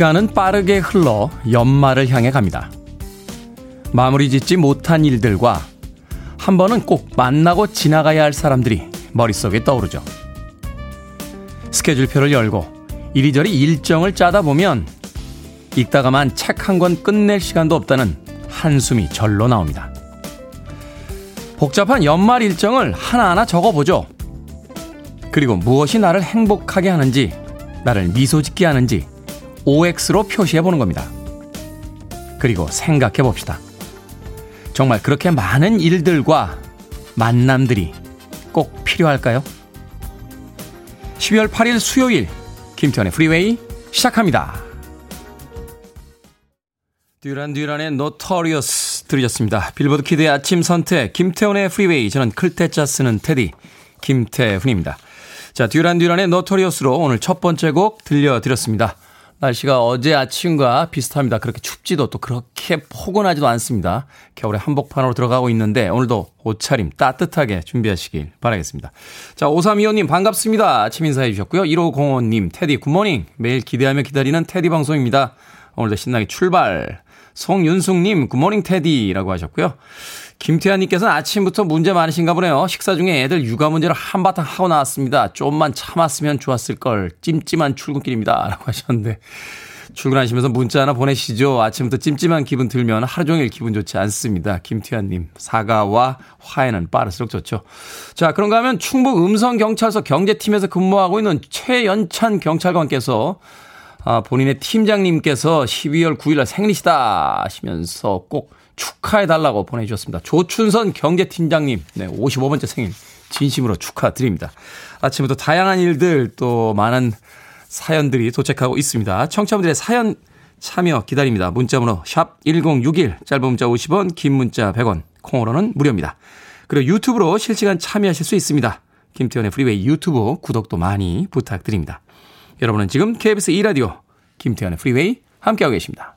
시간은 빠르게 흘러 연말을 향해 갑니다. 마무리 짓지 못한 일들과 한 번은 꼭 만나고 지나가야 할 사람들이 머릿속에 떠오르죠. 스케줄표를 열고 이리저리 일정을 짜다 보면 읽다가만 책 한 권 끝낼 시간도 없다는 한숨이 절로 나옵니다. 복잡한 연말 일정을 하나하나 적어보죠. 그리고 무엇이 나를 행복하게 하는지, 나를 미소 짓게 하는지 OX로 표시해 보는 겁니다. 그리고 생각해 봅시다. 정말 그렇게 많은 일들과 만남들이 꼭 필요할까요? 12월 8일 수요일 김태훈의 프리웨이 시작합니다. 듀란 듀란의 Notorious 들으셨습니다. 빌보드 키드의 아침 선택 김태훈의 프리웨이 저는 클 태 자 쓰는 테디 김태훈입니다. 자 듀란 듀란의 Notorious로 오늘 첫 번째 곡 들려드렸습니다. 날씨가 어제 아침과 비슷합니다. 그렇게 춥지도 또 그렇게 포근하지도 않습니다. 겨울에 한복판으로 들어가고 있는데 오늘도 옷차림 따뜻하게 준비하시길 바라겠습니다. 자, 5325님 반갑습니다. 아침 인사해 주셨고요. 1505님 테디 good morning. 매일 기대하며 기다리는 테디 방송입니다. 오늘도 신나게 출발. 송윤숙님 Good morning 테디라고 하셨고요. 김태환님께서는 아침부터 문제 많으신가 보네요. 식사 중에 애들 육아 문제를 한바탕 하고 나왔습니다. 좀만 참았으면 좋았을 걸. 찜찜한 출근길입니다. 라고 하셨는데. 출근하시면서 문자 하나 보내시죠. 아침부터 찜찜한 기분 들면 하루 종일 기분 좋지 않습니다. 김태환님, 사과와 화해는 빠를수록 좋죠. 자, 그런가 하면 충북 음성경찰서 경제팀에서 근무하고 있는 최연찬 경찰관께서 아, 본인의 팀장님께서 12월 9일날 생리시다 하시면서 꼭 축하해달라고 보내주셨습니다. 조춘선 경제팀장님, 네, 55번째 생일 진심으로 축하드립니다. 아침부터 다양한 일들 또 많은 사연들이 도착하고 있습니다. 청취자분들의 사연 참여 기다립니다. 문자번호 샵 1061, 짧은 문자 50원, 긴 문자 100원, 콩으로는 무료입니다. 그리고 유튜브로 실시간 참여하실 수 있습니다. 김태훈의 프리웨이 유튜브 구독도 많이 부탁드립니다. 여러분은 지금 KBS 2라디오 김태훈의 프리웨이 함께하고 계십니다.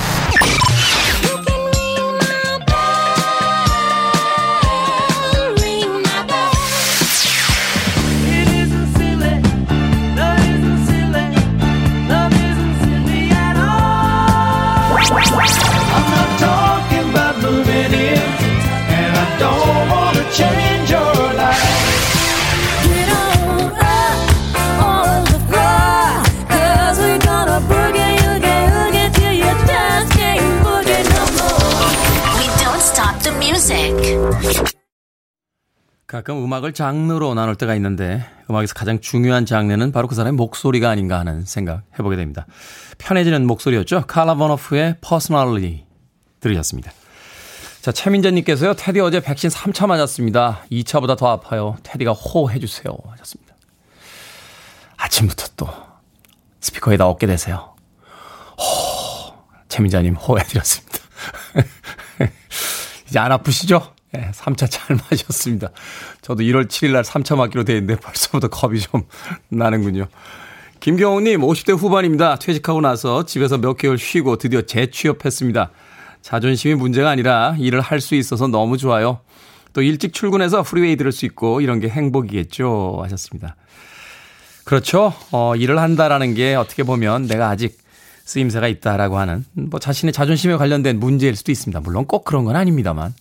가끔 음악을 장르로 나눌 때가 있는데 음악에서 가장 중요한 장르는 바로 그 사람의 목소리가 아닌가 하는 생각 해보게 됩니다. 편해지는 목소리였죠. 칼라 보노프의 Personally 들으셨습니다. 자, 최민재님께서요. 테디 어제 백신 3차 맞았습니다. 2차보다 더 아파요. 테디가 호해 주세요 하셨습니다. 아침부터 또 스피커에다 어깨 대세요. 호, 최민재님 호해드렸습니다. 이제 안 아프시죠? 네, 3차 잘 마셨습니다. 저도 1월 7일 날 3차 맞기로 돼 있는데 벌써부터 겁이 좀 나는군요. 김경호님, 50대 후반입니다. 퇴직하고 나서 집에서 몇 개월 쉬고 드디어 재취업했습니다. 자존심이 문제가 아니라 일을 할 수 있어서 너무 좋아요. 또 일찍 출근해서 프리웨이 들을 수 있고 이런 게 행복이겠죠. 하셨습니다. 그렇죠. 어, 일을 한다라는 게 어떻게 보면 내가 아직 쓰임새가 있다라고 하는 뭐 자신의 자존심에 관련된 문제일 수도 있습니다. 물론 꼭 그런 건 아닙니다만.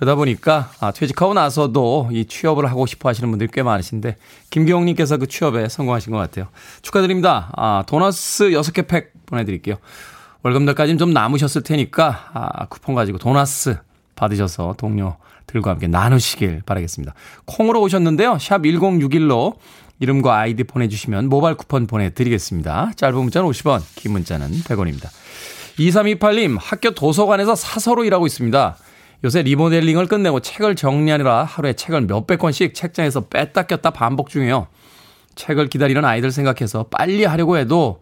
그러다 보니까 아, 퇴직하고 나서도 이 취업을 하고 싶어 하시는 분들이 꽤 많으신데 김경욱님께서 그 취업에 성공하신 것 같아요. 축하드립니다. 아, 도너스 6개 팩 보내드릴게요. 월급날까지는 좀 남으셨을 테니까 아, 쿠폰 가지고 도너스 받으셔서 동료들과 함께 나누시길 바라겠습니다. 콩으로 오셨는데요. 샵 1061로 이름과 아이디 보내주시면 모바일 쿠폰 보내드리겠습니다. 짧은 문자는 50원, 긴 문자는 100원입니다. 2328님, 학교 도서관에서 사서로 일하고 있습니다. 요새 리모델링을 끝내고 책을 정리하느라 하루에 책을 몇백 권씩 책장에서 뺐다 꼈다 반복 중이에요. 책을 기다리는 아이들 생각해서 빨리 하려고 해도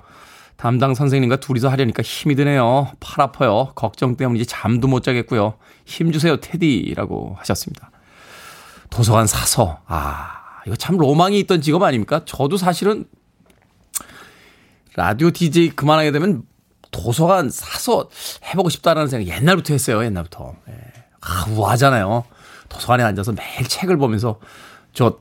담당 선생님과 둘이서 하려니까 힘이 드네요. 팔 아파요. 걱정 때문인지 잠도 못 자겠고요. 힘 주세요, 테디라고 하셨습니다. 도서관 사서. 아, 이거 참 로망이 있던 직업 아닙니까? 저도 사실은 라디오 DJ 그만하게 되면 도서관 사서 해보고 싶다라는 생각 옛날부터 했어요. 옛날부터. 예. 아, 우아하잖아요. 도서관에 앉아서 매일 책을 보면서 저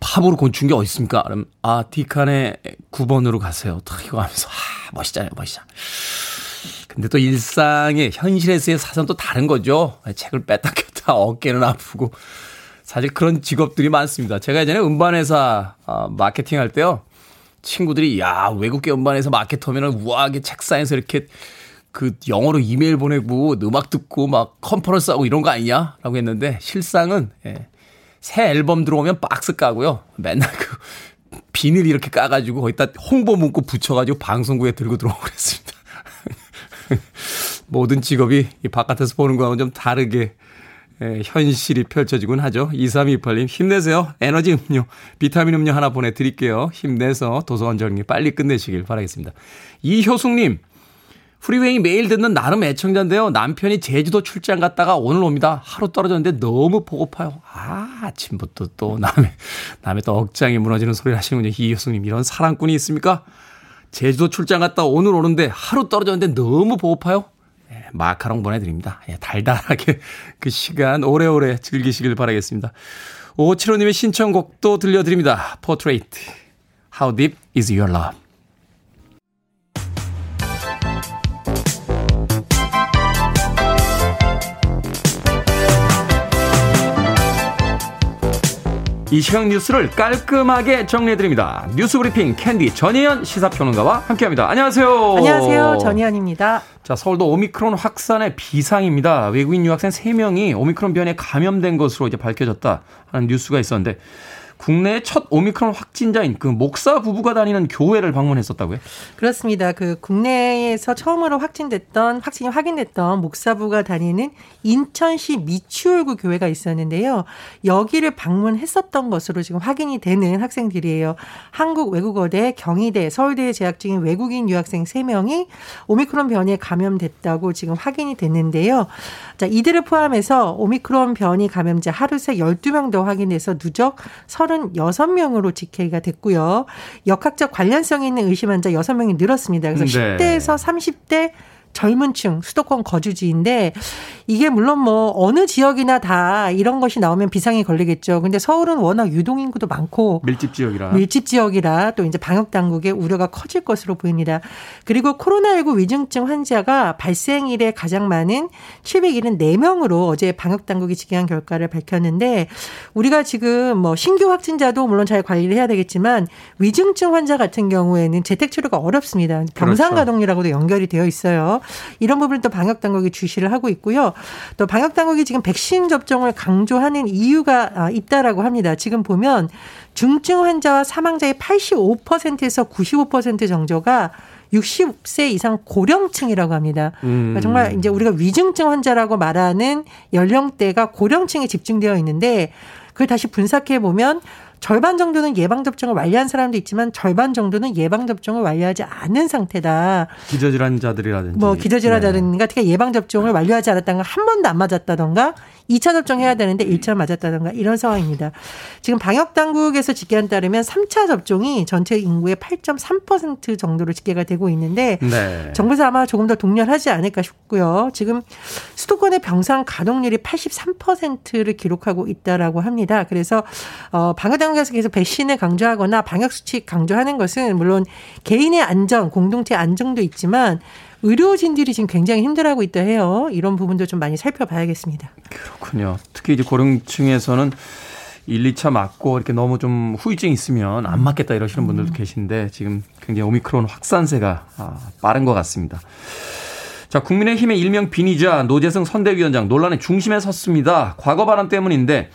팝으로 곤춘 게 어디 있습니까? 그럼 아 디칸의 9번으로 가세요. 딱 이거 하면서 아 멋있잖아요, 멋있잖아. 근데 또 일상의 현실에서의 사선 또 다른 거죠. 책을 뺐다 꼈다 어깨는 아프고 사실 그런 직업들이 많습니다. 제가 예전에 음반회사 어, 마케팅 할 때요. 친구들이 야 외국계 음반에서 마케터면은 우아하게 책상에서 이렇게 그 영어로 이메일 보내고 음악 듣고 막 컨퍼런스 하고 이런 거 아니냐 라고 했는데 실상은 예, 새 앨범 들어오면 박스 까고요 맨날 그 비닐 이렇게 까가지고 거기다 홍보 문구 붙여가지고 방송국에 들고 들어오고 그랬습니다. 모든 직업이 이 바깥에서 보는 거하고는 좀 다르게 예, 현실이 펼쳐지곤 하죠. 2328님 힘내세요. 에너지 음료, 비타민 음료 하나 보내드릴게요. 힘내서 도서관 정리 빨리 끝내시길 바라겠습니다. 이효숙님 프리웨이 매일 듣는 나름 애청자인데요. 남편이 제주도 출장 갔다가 오늘 옵니다. 하루 떨어졌는데 너무 보고파요. 아, 아침부터 또 남의, 남의 또 억장이 무너지는 소리를 하시는군요. 이효숙님, 이런 사랑꾼이 있습니까? 제주도 출장 갔다 오늘 오는데 하루 떨어졌는데 너무 보고파요? 예, 마카롱 보내드립니다. 예, 달달하게 그 시간 오래오래 즐기시길 바라겠습니다. 5575님의 신청곡도 들려드립니다. Portrait. How deep is your love? 이 시각 뉴스를 깔끔하게 정리해드립니다. 뉴스 브리핑 캔디 전혜연 시사평론가와 함께합니다. 안녕하세요. 안녕하세요. 전희연입니다. 자, 서울도 오미크론 확산의 비상입니다. 외국인 유학생 3명이 오미크론 변에 감염된 것으로 이제 밝혀졌다 하는 뉴스가 있었는데 국내의 첫 오미크론 확진자인 그 목사 부부가 다니는 교회를 방문했었다고요? 그렇습니다. 그 국내에서 처음으로 확진됐던 확진이 확인됐던 목사부가 다니는 인천시 미추홀구 교회가 있었는데요. 여기를 방문했었던 것으로 지금 확인이 되는 학생들이에요. 한국 외국어대, 경희대, 서울대에 재학 중인 외국인 유학생 3명이 오미크론 변이에 감염됐다고 지금 확인이 됐는데요. 자, 이들을 포함해서 오미크론 변이 감염자 하루 새 12명 더 확인돼서 누적 36명으로 집계가 됐고요. 역학적 관련성이 있는 의심 환자 6명이 늘었습니다. 그래서 네. 10대에서 30대 젊은 층 수도권 거주지인데 이게 물론 뭐 어느 지역이나 다 이런 것이 나오면 비상이 걸리겠죠. 근데 서울은 워낙 유동 인구도 많고 밀집 지역이라. 밀집 지역이라 또 이제 방역 당국의 우려가 커질 것으로 보입니다. 그리고 코로나19 위중증 환자가 발생 일에 가장 많은 774명으로 어제 방역 당국이 집계한 결과를 밝혔는데 우리가 지금 뭐 신규 확진자도 물론 잘 관리를 해야 되겠지만 위중증 환자 같은 경우에는 재택 치료가 어렵습니다. 병상 그렇죠. 가동이라고도 연결이 되어 있어요. 이런 부분을 또 방역 당국이 주시를 하고 있고요. 또 방역 당국이 지금 백신 접종을 강조하는 이유가 아, 있다라고 합니다. 지금 보면 중증 환자와 사망자의 85%에서 95% 정도가 60세 이상 고령층이라고 합니다. 그러니까 음. 정말 이제 우리가 위중증 환자라고 말하는 연령대가 고령층에 집중되어 있는데 그걸 다시 분석해 보면 절반 정도는 예방 접종을 완료한 사람도 있지만 절반 정도는 예방 접종을 완료하지 않은 상태다. 기저질환자들이라든지. 뭐 네. 기저질환자든가 특히 예방 접종을 완료하지 않았다가 한 번도 안 맞았다던가 2차 접종해야 되는데 1차 맞았다던가 이런 상황입니다. 지금 방역 당국에서 집계한 따르면 3차 접종이 전체 인구의 8.3% 정도로 집계가 되고 있는데 네. 정부에서 아마 조금 더 독려하지 않을까 싶고요. 지금 수도권의 병상 가동률이 83%를 기록하고 있다라고 합니다. 그래서 어 방역 당국에서 계속 백신을 강조하거나 방역 수칙 강조하는 것은 물론 개인의 안전, 공동체 안정도 있지만 의료진들이 지금 굉장히 힘들어하고 있다 해요. 이런 부분도 좀 많이 살펴봐야겠습니다. 그렇군요. 특히 이제 고령층에서는 1, 2차 맞고 이렇게 너무 좀 후유증 있으면 안 맞겠다 이러시는 분들도 계신데 지금 굉장히 오미크론 확산세가 아, 빠른 것 같습니다. 자, 국민의힘의 일명 비니자 노재승 선대위원장 논란의 중심에 섰습니다. 과거 발언 때문인데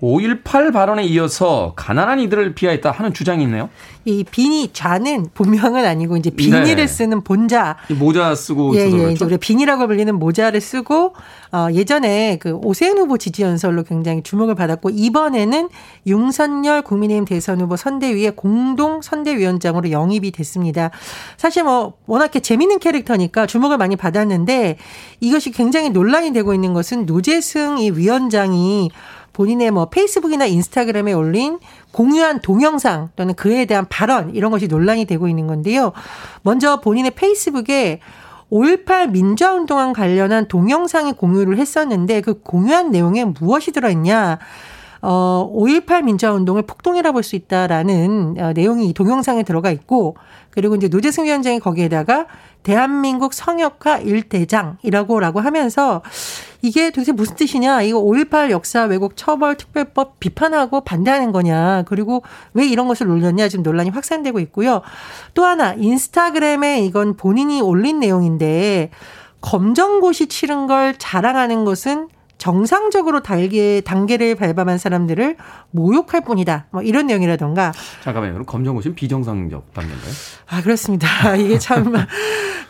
5.18 발언에 이어서 가난한 이들을 비하했다 하는 주장이 있네요. 이 비니 좌는 본명은 아니고 이제 비니를 네. 쓰는 본자 이 모자 쓰고 예, 있어서 예. 그렇죠? 이제 우리 비니라고 불리는 모자를 쓰고 어 예전에 그 오세훈 후보 지지 연설로 굉장히 주목을 받았고 이번에는 윤석열 국민의힘 대선 후보 선대위의 공동 선대위원장으로 영입이 됐습니다. 사실 뭐 워낙 재밌는 캐릭터니까 주목을 많이 받았는데 이것이 굉장히 논란이 되고 있는 것은 노재승 이 위원장이 본인의 뭐 페이스북이나 인스타그램에 올린 공유한 동영상 또는 그에 대한 발언 이런 것이 논란이 되고 있는 건데요. 먼저 본인의 페이스북에 5.18 민주화운동과 관련한 동영상이 공유를 했었는데 그 공유한 내용에 무엇이 들어있냐. 어, 5.18 민주화운동을 폭동이라 볼 수 있다라는 어, 내용이 이 동영상에 들어가 있고 그리고 이제 노재승 위원장이 거기에다가 대한민국 성역화 일대장이라고 라고 하면서 이게 도대체 무슨 뜻이냐? 이거 5.18 역사 왜곡 처벌 특별법 비판하고 반대하는 거냐? 그리고 왜 이런 것을 올렸냐? 지금 논란이 확산되고 있고요. 또 하나 인스타그램에 이건 본인이 올린 내용인데 검정고시 치른 걸 자랑하는 것은 정상적으로 단계, 단계를 밟아만 사람들을 모욕할 뿐이다. 뭐 이런 내용이라던가. 잠깐만요. 그럼 검정고시는 비정상적 단계인가요? 아, 그렇습니다. 이게 참,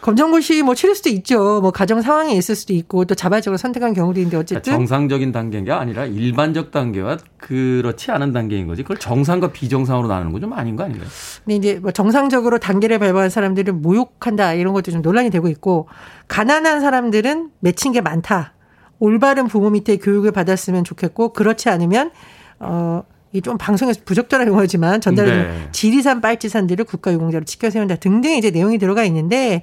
검정고시 뭐 치를 수도 있죠. 뭐 가정 상황이 있을 수도 있고 또 자발적으로 선택한 경우도 있는데 그러니까 어쨌든. 정상적인 단계가 아니라 일반적 단계와 그렇지 않은 단계인 거지. 그걸 정상과 비정상으로 나누는 건 좀 아닌 거 아닌가요? 근데 이제 뭐 정상적으로 단계를 밟아온 사람들을 모욕한다 이런 것도 좀 논란이 되고 있고 가난한 사람들은 맺힌 게 많다. 올바른 부모 밑에 교육을 받았으면 좋겠고 그렇지 않으면 어. 이 좀 방송에서 부적절한 용어지만 전달하는 네. 지리산 빨치산들을 국가유공자로 지켜 세운다 등등 이제 내용이 들어가 있는데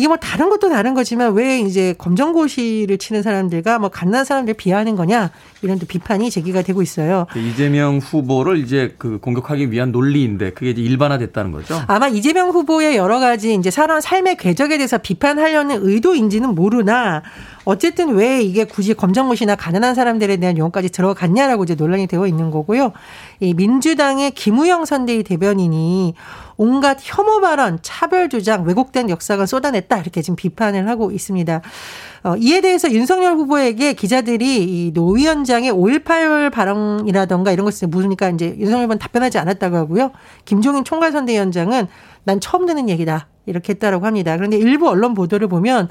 이게 뭐 다른 것도 다른 거지만 왜 이제 검정고시를 치는 사람들과 뭐 갓난 사람들 비하하는 거냐 이런 또 비판이 제기가 되고 있어요. 그 이재명 후보를 이제 그 공격하기 위한 논리인데 그게 이제 일반화됐다는 거죠. 아마 이재명 후보의 여러 가지 이제 사람 삶의 궤적에 대해서 비판하려는 의도인지는 모르나 어쨌든 왜 이게 굳이 검정고시나 가난한 사람들에 대한 용어까지 들어갔냐라고 이제 논란이 되어 있는 거고요. 이 민주당의 김우영 선대위 대변인이 온갖 혐오 발언, 차별 주장, 왜곡된 역사가 쏟아냈다 이렇게 지금 비판을 하고 있습니다. 어, 이에 대해서 윤석열 후보에게 기자들이 이 노 위원장의 5.18 발언이라던가 이런 것을 물으니까 이제 윤석열 후보는 답변하지 않았다고 하고요. 김종인 총괄선대위원장은 난 처음 듣는 얘기다. 이렇게 했다라고 합니다. 그런데 일부 언론 보도를 보면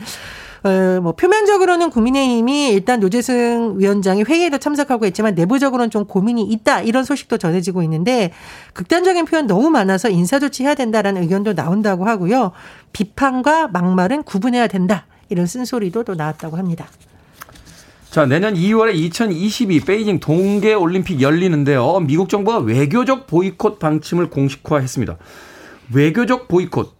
어, 뭐 표면적으로는 국민의힘이 일단 노재승 위원장이 회의에도 참석하고 있지만 내부적으로는 좀 고민이 있다 이런 소식도 전해지고 있는데 극단적인 표현 너무 많아서 인사조치 해야 된다라는 의견도 나온다고 하고요. 비판과 막말은 구분해야 된다 이런 쓴소리도 또 나왔다고 합니다. 자, 내년 2월에 2022 베이징 동계 올림픽 열리는데요. 미국 정부가 외교적 보이콧 방침을 공식화했습니다. 외교적 보이콧.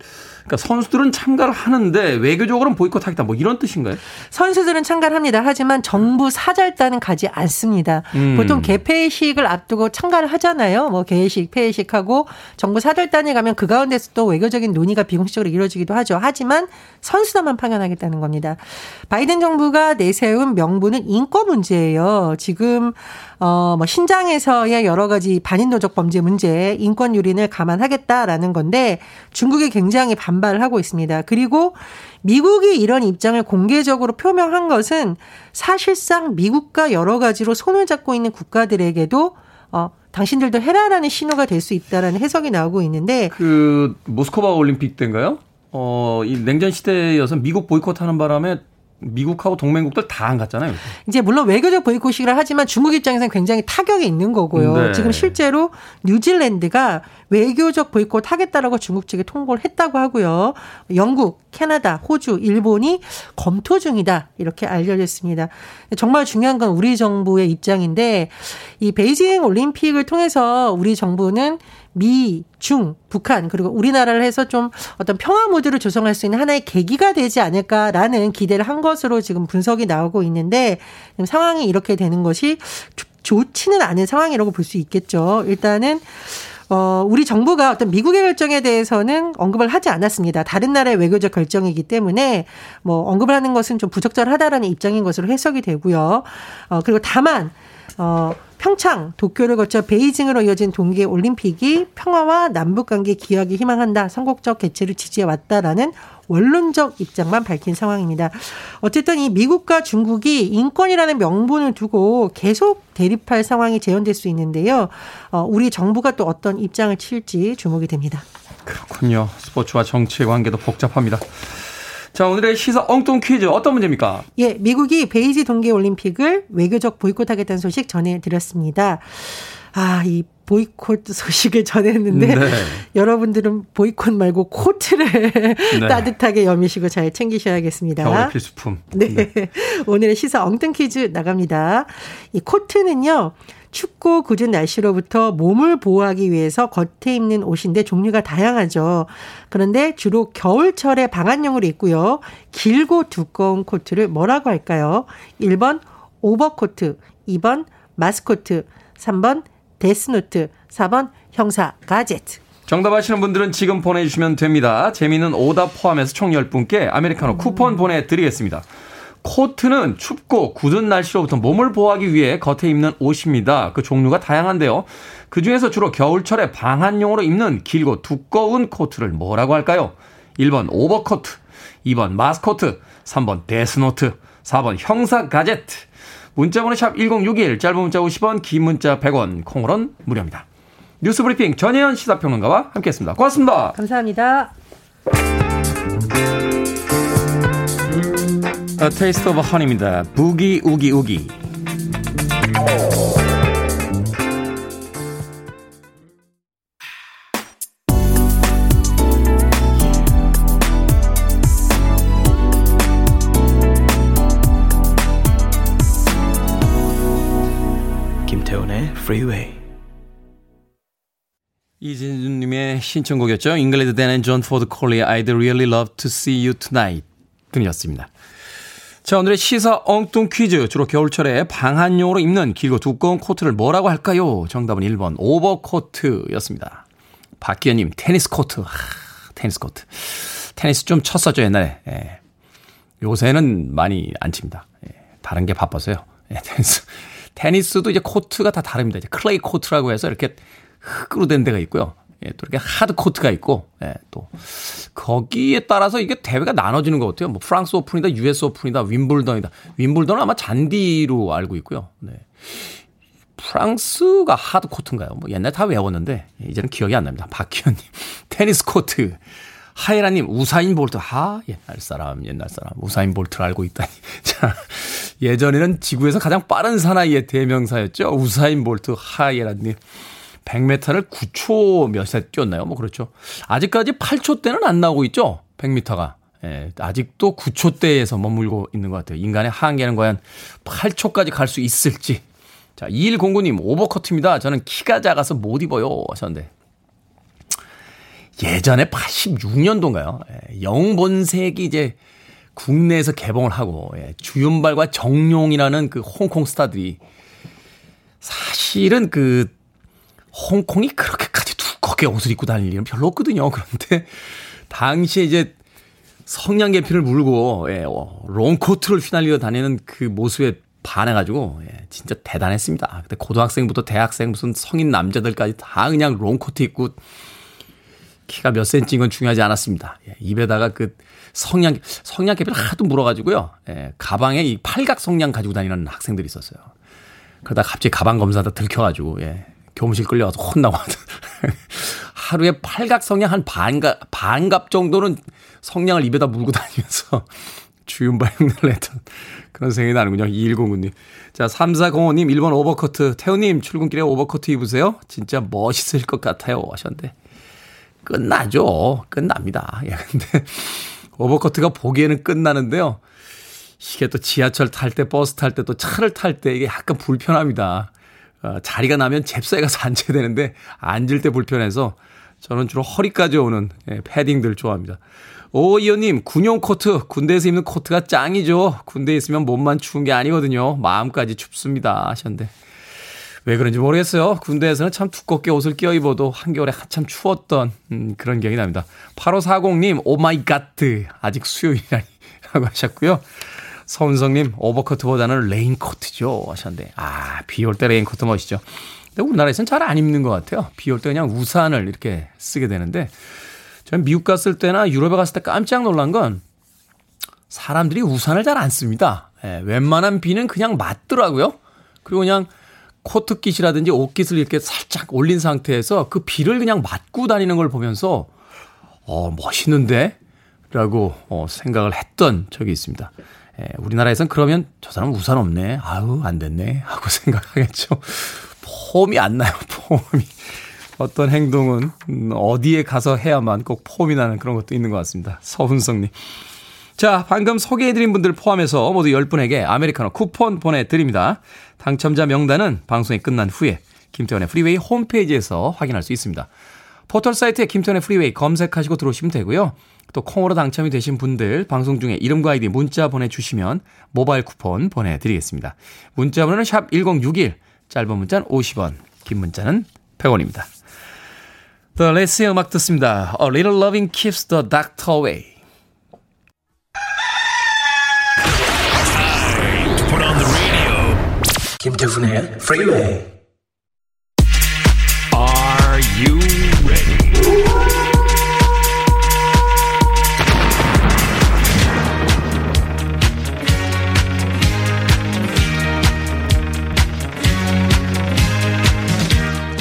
그러니까 선수들은 참가를 하는데 외교적으로는 보이콧하겠다. 뭐 이런 뜻인가요? 선수들은 참가를 합니다. 하지만 정부 사절단은 가지 않습니다. 음. 보통 개폐식을 앞두고 참가를 하잖아요. 뭐 개회식, 폐회식하고 정부 사절단에 가면 그 가운데서 또 외교적인 논의가 비공식적으로 이루어지기도 하죠. 하지만 선수단만 파견하겠다는 겁니다. 바이든 정부가 내세운 명분은 인권 문제예요. 지금 어, 뭐, 신장에서의 여러 가지 반인도적 범죄 문제, 인권 유린을 감안하겠다라는 건데 중국이 굉장히 반발을 하고 있습니다. 그리고 미국이 이런 입장을 공개적으로 표명한 것은 사실상 미국과 여러 가지로 손을 잡고 있는 국가들에게도 어, 당신들도 해라라는 신호가 될 수 있다라는 해석이 나오고 있는데 그 모스크바 올림픽 때인가요? 어, 이 냉전 시대여서 미국 보이콧하는 바람에 미국하고 동맹국들 다 안 갔잖아요. 이제 물론 외교적 보이콧이라 하지만 중국 입장에서는 굉장히 타격이 있는 거고요. 네. 지금 실제로 뉴질랜드가 외교적 보이콧 하겠다라고 중국 측에 통보를 했다고 하고요. 영국, 캐나다, 호주, 일본이 검토 중이다. 이렇게 알려졌습니다. 정말 중요한 건 우리 정부의 입장인데 이 베이징 올림픽을 통해서 우리 정부는 미, 중, 북한 그리고 우리나라를 해서 좀 어떤 평화 무드를 조성할 수 있는 하나의 계기가 되지 않을까라는 기대를 한 것으로 지금 분석이 나오고 있는데 상황이 이렇게 되는 것이 좋- 좋지는 않은 상황이라고 볼 수 있겠죠. 일단은 어, 우리 정부가 어떤 미국의 결정에 대해서는 언급을 하지 않았습니다. 다른 나라의 외교적 결정이기 때문에 뭐 언급을 하는 것은 좀 부적절하다라는 입장인 것으로 해석이 되고요. 어, 그리고 다만 어, 평창, 도쿄를 거쳐 베이징으로 이어진 동계 올림픽이 평화와 남북 관계 기여하기 희망한다. 선곡적 개최를 지지해 왔다라는 원론적 입장만 밝힌 상황입니다. 어쨌든 이 미국과 중국이 인권이라는 명분을 두고 계속 대립할 상황이 재현될 수 있는데요. 어, 우리 정부가 또 어떤 입장을 칠지 주목이 됩니다. 그렇군요. 스포츠와 정치의 관계도 복잡합니다. 자, 오늘의 시사 엉뚱 퀴즈 어떤 문제입니까? 예, 미국이 베이지 동계 올림픽을 외교적 보이콧하겠다는 소식 전해 드렸습니다. 아, 이 보이콧 소식을 전했는데 네. 여러분들은 보이콧 말고 코트를 네. 따뜻하게 여미시고 잘 챙기셔야겠습니다. 겨울의 필수품. 네. 오늘의 시사 엉뚱 퀴즈 나갑니다. 이 코트는요, 춥고 궂은 날씨로부터 몸을 보호하기 위해서 겉에 입는 옷인데 종류가 다양하죠. 그런데 주로 겨울철에 방한용으로 입고요. 길고 두꺼운 코트를 뭐라고 할까요? 1번 오버코트, 2번 마스코트, 3번 데스노트, 4번 형사 가제트. 정답 아시는 분들은 지금 보내주시면 됩니다. 재미있는 오답 포함해서 총 10분께 아메리카노 쿠폰 보내드리겠습니다. 코트는 춥고 궂은 날씨로부터 몸을 보호하기 위해 겉에 입는 옷입니다. 그 종류가 다양한데요. 그 중에서 주로 겨울철에 방한용으로 입는 길고 두꺼운 코트를 뭐라고 할까요? 1번 오버코트, 2번 마스코트, 3번 데스노트, 4번 형사 가제트. 문자번호 샵 1061, 짧은 문자 50원, 긴 문자 100원, 콩으로는 무료입니다. 뉴스 브리핑 전혜연 시사평론가와 함께했습니다. 고맙습니다. 감사합니다. A Taste of Honey입니다. 부기 우기 우기. 김태훈의 Freeway. 이진주님의 신청곡이었죠. 잉글리드 댄앤 존 포드 콜리의 I'd really love to see you tonight 등이었습니다. 자, 오늘의 시사 엉뚱 퀴즈. 주로 겨울철에 방한용으로 입는 길고 두꺼운 코트를 뭐라고 할까요? 정답은 1번 오버코트였습니다. 박기현님 테니스 코트. 하, 테니스 코트. 테니스 좀 쳤었죠, 옛날에. 예. 요새는 많이 안 칩니다. 예. 다른 게 바빠서요. 예, 테니스. 테니스도 이제 코트가 다 다릅니다. 이제 클레이 코트라고 해서 이렇게 흙으로 된 데가 있고요. 예, 또 이렇게 하드 코트가 있고, 예, 또 거기에 따라서 이게 대회가 나눠지는 것 같아요. 뭐 프랑스 오픈이다, US 오픈이다, 윈블던이다. 윈블던은 아마 잔디로 알고 있고요. 네. 프랑스가 하드 코트인가요? 뭐 옛날 다 외웠는데 이제는 기억이 안 납니다. 박희현님 테니스 코트. 하이라님 우사인 볼트 하 옛날 사람 옛날 사람 우사인 볼트를 알고 있다니 자 예전에는 지구에서 가장 빠른 사나이의 대명사였죠 우사인 볼트 하이라님 100m를 9초 몇에 뛰었나요? 뭐 그렇죠. 아직까지 8초 대는 안 나오고 있죠. 100m가. 예, 아직도 9초 대에서 머물고 있는 것 같아요. 인간의 한계는 과연 8초까지 갈 수 있을지. 자, 2109님 오버커트입니다. 저는 키가 작아서 못 입어요. 하셨는데. 예전에 86년도인가요? 예, 영본색이 이제 국내에서 개봉을 하고 예, 주윤발과 정용이라는 그 홍콩 스타들이 사실은 그 홍콩이 그렇게까지 두껍게 옷을 입고 다닐 일은 별로 없거든요. 그런데 당시에 이제 성냥 계피를 물고 예, 어, 롱코트를 휘날리며 다니는 그 모습에 반해가지고 예, 진짜 대단했습니다. 근데 고등학생부터 대학생 무슨 성인 남자들까지 다 그냥 롱코트 입고 키가 몇 센치인 건 중요하지 않았습니다. 예, 입에다가 그 성냥 성냥 계피를 하도 물어가지고요. 예, 가방에 이 팔각 성냥 가지고 다니는 학생들이 있었어요. 그러다 갑자기 가방 검사다 들켜가지고 예, 교무실 끌려가서 혼나고. 하루에 팔각 성냥 한 반갑, 반갑 정도는 성냥을 입에다 물고 다니면서 주윤발 흉내를 냈던 그런 생각이 나는군요. 2109님. 자, 3405님, 1번 오버커트. 태우님, 출근길에 오버커트 입으세요? 진짜 멋있을 것 같아요. 하셨는데. 끝나죠. 끝납니다. 예, 근데 오버커트가 보기에는 끝나는데요. 이게 또 지하철 탈 때, 버스 탈 때, 또 차를 탈 때 이게 약간 불편합니다. 어, 자리가 나면 잽싸게 가서 앉아야 되는데 앉을 때 불편해서 저는 주로 허리까지 오는 예, 패딩들 좋아합니다. 오이호님 군용 코트 군대에서 입는 코트가 짱이죠. 군대에 있으면 몸만 추운 게 아니거든요. 마음까지 춥습니다 하셨는데 왜 그런지 모르겠어요. 군대에서는 참 두껍게 옷을 껴 입어도 한겨울에 한참 추웠던 음, 그런 기억이 납니다. 8540님 oh my god 아직 수요일이라니 라고 하셨고요. 서운성님 오버코트보다는 레인코트죠 하셨는데 아 비 올 때 레인코트 멋이죠. 근데 우리나라에서는 잘 안 입는 것 같아요. 비 올 때 그냥 우산을 이렇게 쓰게 되는데 저는 미국 갔을 때나 유럽에 갔을 때 깜짝 놀란 건 사람들이 우산을 잘 안 씁니다. 예, 웬만한 비는 그냥 맞더라고요. 그리고 그냥 코트깃이라든지 옷깃을 이렇게 살짝 올린 상태에서 그 비를 그냥 맞고 다니는 걸 보면서 어 멋있는데? 라고 어, 생각을 했던 적이 있습니다. 예, 우리나라에선 그러면 저 사람 우산 없네. 아유, 안 됐네. 하고 생각하겠죠. 폼이 안 나요, 폼이. 어떤 행동은 음, 어디에 가서 해야만 꼭 폼이 나는 그런 것도 있는 것 같습니다. 서훈성님. 자, 방금 소개해드린 분들 포함해서 모두 10분에게 아메리카노 쿠폰 보내드립니다. 당첨자 명단은 방송이 끝난 후에 김태훈의 프리웨이 홈페이지에서 확인할 수 있습니다. 포털 사이트에 김태훈의 프리웨이 검색하시고 들어오시면 되고요. 또 콩으로 당첨이 되신 분들 방송 중에 이름과 아이디 문자 보내주시면 모바일 쿠폰 보내드리겠습니다. 문자 번호는 샵 1061, 짧은 문자는 50원, 긴 문자는 100원입니다. The Raes의 음악 듣습니다. A little loving keeps the doctor away. Put on the radio. 김태훈의 Freeway.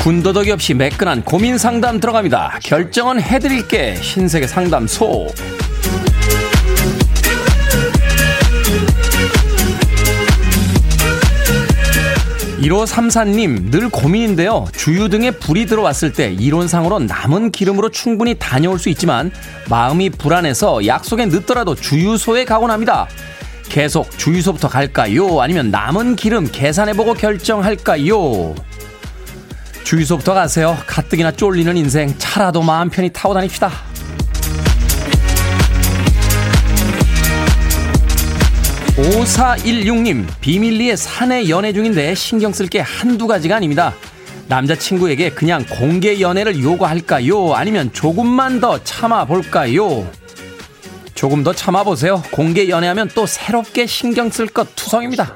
군더더기 없이 매끈한 고민 상담 들어갑니다. 결정은 해드릴게. 신세계 상담소. 1534님, 늘 고민인데요. 주유 등에 불이 들어왔을 때 이론상으로 남은 기름으로 충분히 다녀올 수 있지만 마음이 불안해서 약속에 늦더라도 주유소에 가곤 합니다. 계속 주유소부터 갈까요? 아니면 남은 기름 계산해보고 결정할까요? 주유소부터 가세요. 가뜩이나 쫄리는 인생 차라도 마음 편히 타고 다닙시다. 5416님, 비밀리에 사내 연애 중인데 신경 쓸 게 한두 가지가 아닙니다. 남자친구에게 그냥 공개 연애를 요구할까요? 아니면 조금만 더 참아볼까요? 조금 더 참아보세요. 공개 연애하면 또 새롭게 신경 쓸 것 투성입니다.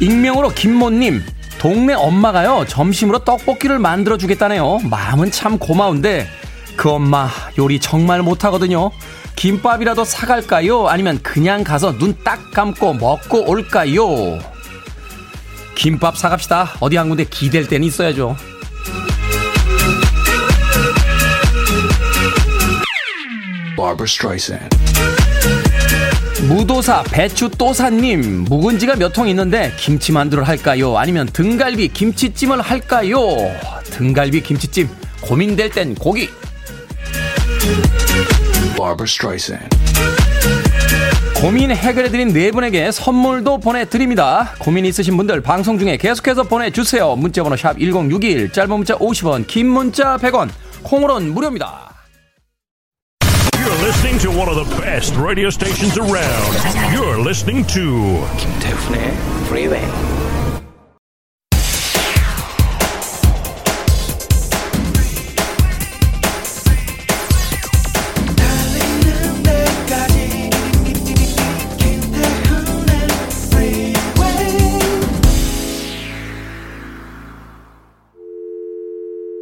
익명으로 김모님, 동네 엄마가요, 점심으로 떡볶이를 만들어 주겠다네요. 마음은 참 고마운데, 그 엄마 요리 정말 못하거든요. 김밥이라도 사갈까요? 아니면 그냥 가서 눈 딱 감고 먹고 올까요? 김밥 사갑시다. 어디 한 군데 기댈 때는 있어야죠. Barbara Streisand. 무도사 배추또사님 묵은지가 몇 통 있는데 김치 만두를 할까요? 아니면 등갈비 김치찜을 할까요? 등갈비 김치찜 고민될 땐 고기. 고민 해결해드린 네 분에게 선물도 보내드립니다. 고민 있으신 분들 방송 중에 계속해서 보내주세요. 문자번호 샵 1061, 짧은 문자 50원, 긴 문자 100원, 콩으로는 무료입니다. You're listening to one of the best radio stations around. You're listening to 김태훈의 Freeway.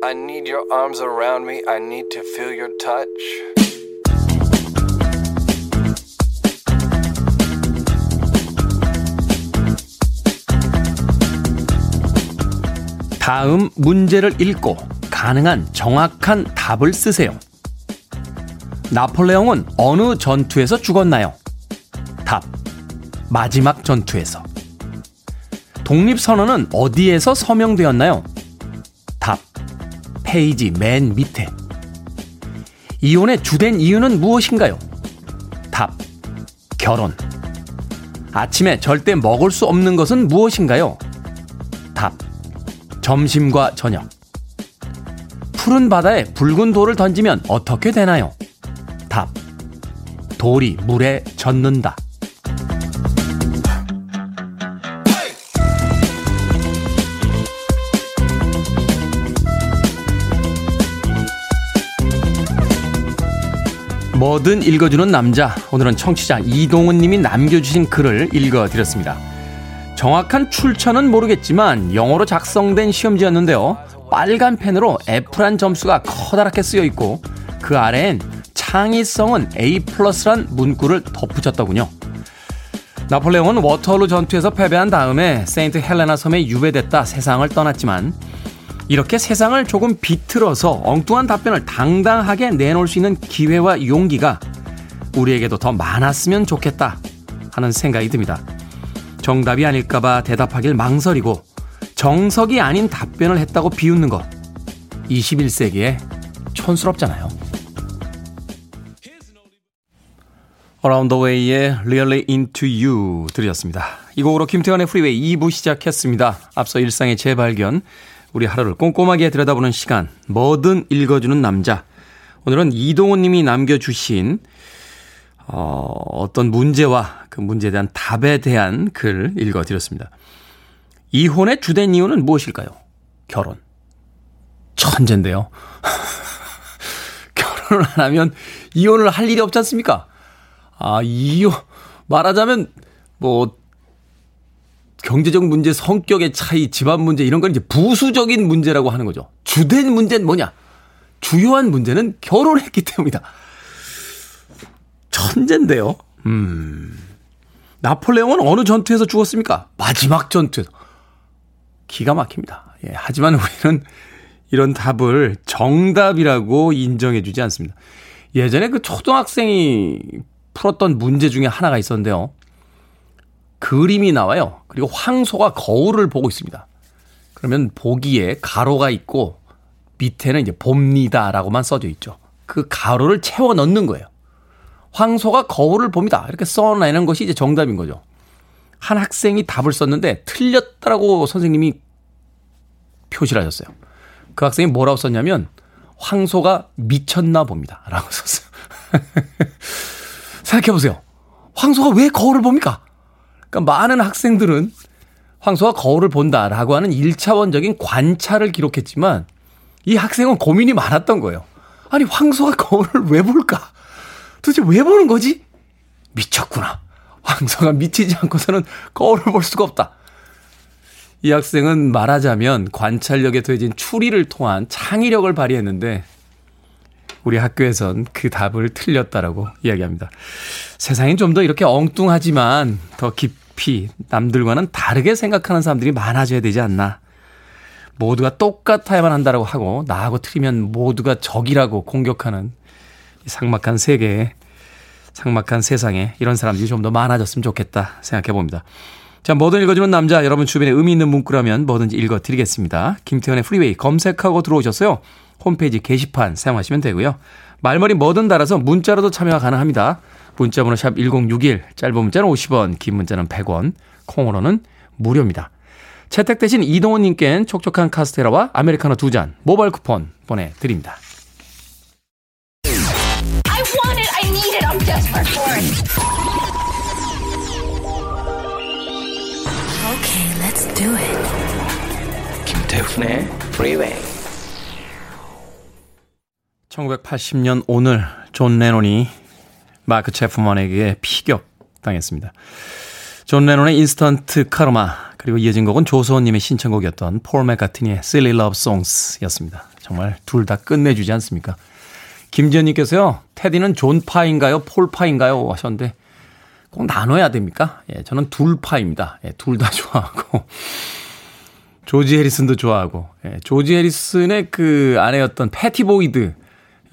I need your arms around me. I need to feel your touch. 다음 문제를 읽고 가능한 정확한 답을 쓰세요. 나폴레옹은 어느 전투에서 죽었나요? 답. 마지막 전투에서. 독립선언은 어디에서 서명되었나요? 답. 페이지 맨 밑에. 이혼의 주된 이유는 무엇인가요? 답. 결혼. 아침에 절대 먹을 수 없는 것은 무엇인가요? 답. 점심과 저녁. 푸른 바다에 붉은 돌을 던지면 어떻게 되나요? 답. 돌이 물에 젖는다. 뭐든 읽어주는 남자. 오늘은 청취자 이동훈 님이 남겨주신 글을 읽어드렸습니다. 정확한 출처는 모르겠지만 영어로 작성된 시험지였는데요. 빨간 펜으로 F란 점수가 커다랗게 쓰여 있고 그 아래엔 창의성은 A 플러스란 문구를 덧붙였더군요. 나폴레옹은 워터루 전투에서 패배한 다음에 세인트 헬레나 섬에 유배됐다 세상을 떠났지만 이렇게 세상을 조금 비틀어서 엉뚱한 답변을 당당하게 내놓을 수 있는 기회와 용기가 우리에게도 더 많았으면 좋겠다 하는 생각이 듭니다. 정답이 아닐까봐 대답하길 망설이고 정석이 아닌 답변을 했다고 비웃는 것 21세기에 촌스럽잖아요. Around the Way의 Really Into You 들으셨습니다. 이 곡으로 김태환의 프리웨이 2부 시작했습니다. 앞서 일상의 재발견, 우리 하루를 꼼꼼하게 들여다보는 시간, 뭐든 읽어주는 남자. 오늘은 이동훈 님이 남겨주신 어, 어떤 문제와 그 문제에 대한 답에 대한 글 읽어드렸습니다. 이혼의 주된 이유는 무엇일까요? 결혼. 천재인데요. 결혼을 안 하면 이혼을 할 일이 없지 않습니까? 아, 이혼, 말하자면, 뭐, 경제적 문제, 성격의 차이, 집안 문제, 이런 건 이제 부수적인 문제라고 하는 거죠. 주된 문제는 뭐냐? 주요한 문제는 결혼했기 때문이다. 천재인데요. 음. 나폴레옹은 어느 전투에서 죽었습니까? 마지막 전투에서. 기가 막힙니다. 예, 하지만 우리는 이런 답을 정답이라고 인정해 주지 않습니다. 예전에 그 초등학생이 풀었던 문제 중에 하나가 있었는데요. 그림이 나와요. 그리고 황소가 거울을 보고 있습니다. 그러면 보기에 가로가 있고 밑에는 이제 봅니다라고만 써져 있죠. 그 가로를 채워 넣는 거예요. 황소가 거울을 봅니다. 이렇게 써내는 것이 이제 정답인 거죠. 한 학생이 답을 썼는데 틀렸다라고 선생님이 표시를 하셨어요. 그 학생이 뭐라고 썼냐면 황소가 미쳤나 봅니다. 라고 썼어요. 생각해 보세요. 황소가 왜 거울을 봅니까? 그러니까 많은 학생들은 황소가 거울을 본다라고 하는 1차원적인 관찰을 기록했지만 이 학생은 고민이 많았던 거예요. 아니, 황소가 거울을 왜 볼까? 도대체 왜 보는 거지? 미쳤구나. 황소가 미치지 않고서는 거울을 볼 수가 없다. 이 학생은 말하자면 관찰력에 더해진 추리를 통한 창의력을 발휘했는데 우리 학교에선 그 답을 틀렸다라고 이야기합니다. 세상엔 좀 더 이렇게 엉뚱하지만 더 깊이 남들과는 다르게 생각하는 사람들이 많아져야 되지 않나. 모두가 똑같아야만 한다라고 하고 나하고 틀리면 모두가 적이라고 공격하는 이 삭막한 세계에 삭막한 세상에 이런 사람들이 좀 더 많아졌으면 좋겠다 생각해 봅니다. 자, 뭐든 읽어주는 남자, 여러분 주변에 의미 있는 문구라면 뭐든지 읽어드리겠습니다. 김태훈의 프리웨이 검색하고 들어오셨어요. 홈페이지 게시판 사용하시면 되고요. 말머리 뭐든 달아서 문자로도 참여가 가능합니다. 문자번호 샵 1061, 짧은 문자는 50원, 긴 문자는 100원, 콩으로는 무료입니다. 채택되신 이동훈님께는 촉촉한 카스테라와 아메리카노 두 잔 모바일 쿠폰 보내드립니다. For. Okay, let's do it. 김태훈의 Freeway. 1980년 오늘 존 레논이 마크 체프먼에게 피격 당했습니다. 존 레논의 Instant Karma 그리고 이어진 곡은 조소원님의 신청곡이었던 폴 맥카트니의 Silly Love Songs였습니다. 정말 둘 다 끝내주지 않습니까? 김지연님께서요. 테디는 존 파인가요? 폴 파인가요? 하셨는데 꼭 나눠야 됩니까? 예, 저는 둘 파입니다. 예, 둘 다 좋아하고 조지 해리슨도 좋아하고 예, 조지 해리슨의 그 아내였던 패티 보이드